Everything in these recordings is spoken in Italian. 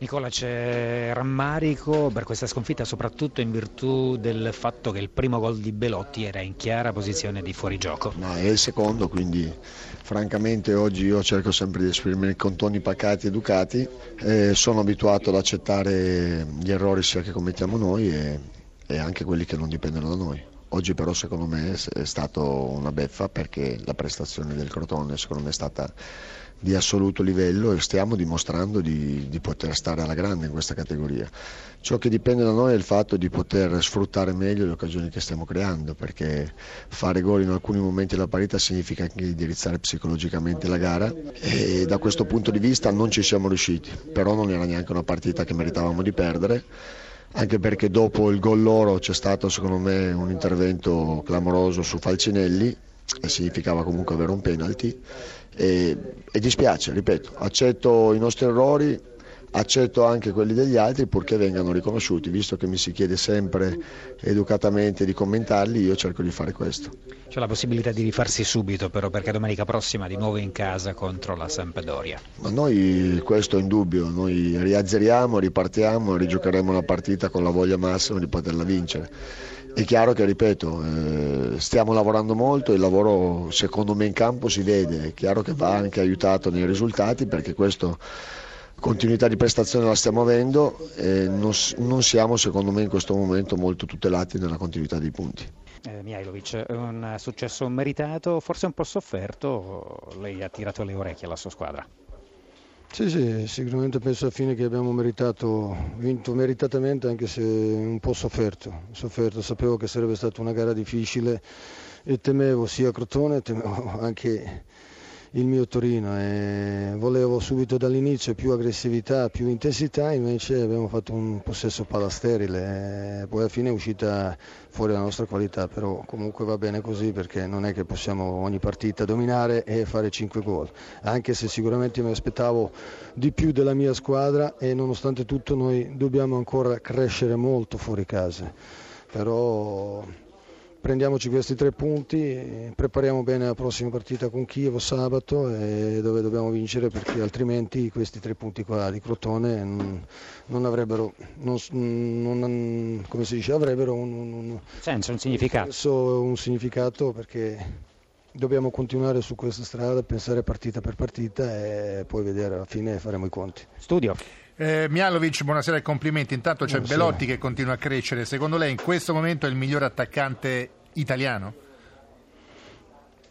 Nicola, c'è rammarico per questa sconfitta soprattutto in virtù del fatto che il primo gol di Belotti era in chiara posizione di fuorigioco. No, è il secondo, quindi francamente oggi io cerco sempre di esprimermi con toni pacati ed educati, sono abituato ad accettare gli errori sia che commettiamo noi e, e anche quelli che non dipendono da noi. Oggi però secondo me è stata una beffa perché la prestazione del Crotone secondo me è stata di assoluto livello e stiamo dimostrando di, di, poter stare alla grande in questa categoria. Ciò che dipende da noi è il fatto di poter sfruttare meglio le occasioni che stiamo creando, perché fare gol in alcuni momenti della parità significa anche indirizzare psicologicamente la gara e da questo punto di vista non ci siamo riusciti, però non era neanche una partita che meritavamo di perdere anche perché dopo il gol loro c'è stato secondo me un intervento clamoroso su Falcinelli e significava comunque avere un penalty. E, e dispiace, ripeto, accetto i nostri errori, accetto anche quelli degli altri purché vengano riconosciuti, visto che mi si chiede sempre educatamente di commentarli, io cerco di fare questo. C'è la possibilità di rifarsi subito però perché domenica prossima di nuovo in casa contro la Sampdoria. Ma noi questo è indubbio, noi riazzeriamo, ripartiamo, rigiocheremo la partita con la voglia massima di poterla vincere. È chiaro che, ripeto, eh, stiamo lavorando molto, il lavoro secondo me in campo si vede, è chiaro che va anche aiutato nei risultati perché questo continuità di prestazione la stiamo avendo e non, non, siamo secondo me in questo momento molto tutelati nella continuità dei punti. Eh, Mihailovic, un successo meritato, forse un po' sofferto, lei ha tirato le orecchie alla sua squadra. Sì, sì, sicuramente penso alla fine che abbiamo meritato, vinto meritatamente anche se un po' sofferto. sofferto. Sapevo che sarebbe stata una gara difficile e temevo sia Crotone, temevo anche il mio Torino e volevo subito dall'inizio più aggressività, più intensità, invece abbiamo fatto un possesso palla sterile, e poi alla fine è uscita fuori la nostra qualità, però comunque va bene così perché non è che possiamo ogni partita dominare e fare 5 gol, anche se sicuramente mi aspettavo di più della mia squadra e nonostante tutto noi dobbiamo ancora crescere molto fuori casa, però prendiamoci questi tre punti, prepariamo bene la prossima partita con Chievo sabato dove dobbiamo vincere perché altrimenti questi tre punti qua di Crotone non, avrebbero, non, non, come si dice, avrebbero un, un, senso, un significato. un significato perché dobbiamo continuare su questa strada, pensare partita per partita e poi vedere alla fine faremo i conti. Studio. Eh, Mialovic, buonasera e complimenti. Intanto c'è buonasera. Belotti che continua a crescere. Secondo lei in questo momento è il miglior attaccante italiano?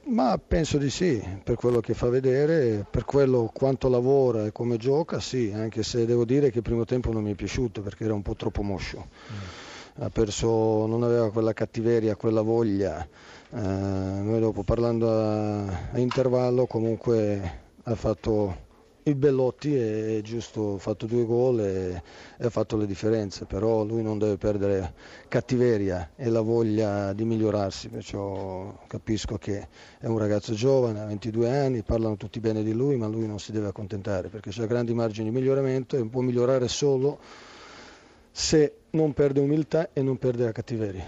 Ma penso di sì, per quello che fa vedere, per quello quanto lavora e come gioca, sì, anche se devo dire che il primo tempo non mi è piaciuto perché era un po' troppo moscio. Mm. Ha perso, non aveva quella cattiveria, quella voglia. Eh, noi dopo parlando a, a intervallo comunque ha fatto il Bellotti è giusto, ha fatto due gol e, e, ha fatto le differenze, però lui non deve perdere cattiveria e la voglia di migliorarsi, perciò capisco che è un ragazzo giovane, ha 22 anni, parlano tutti bene di lui, ma lui non si deve accontentare perché c'è grandi margini di miglioramento e può migliorare solo se non perde umiltà e non perde la cattiveria.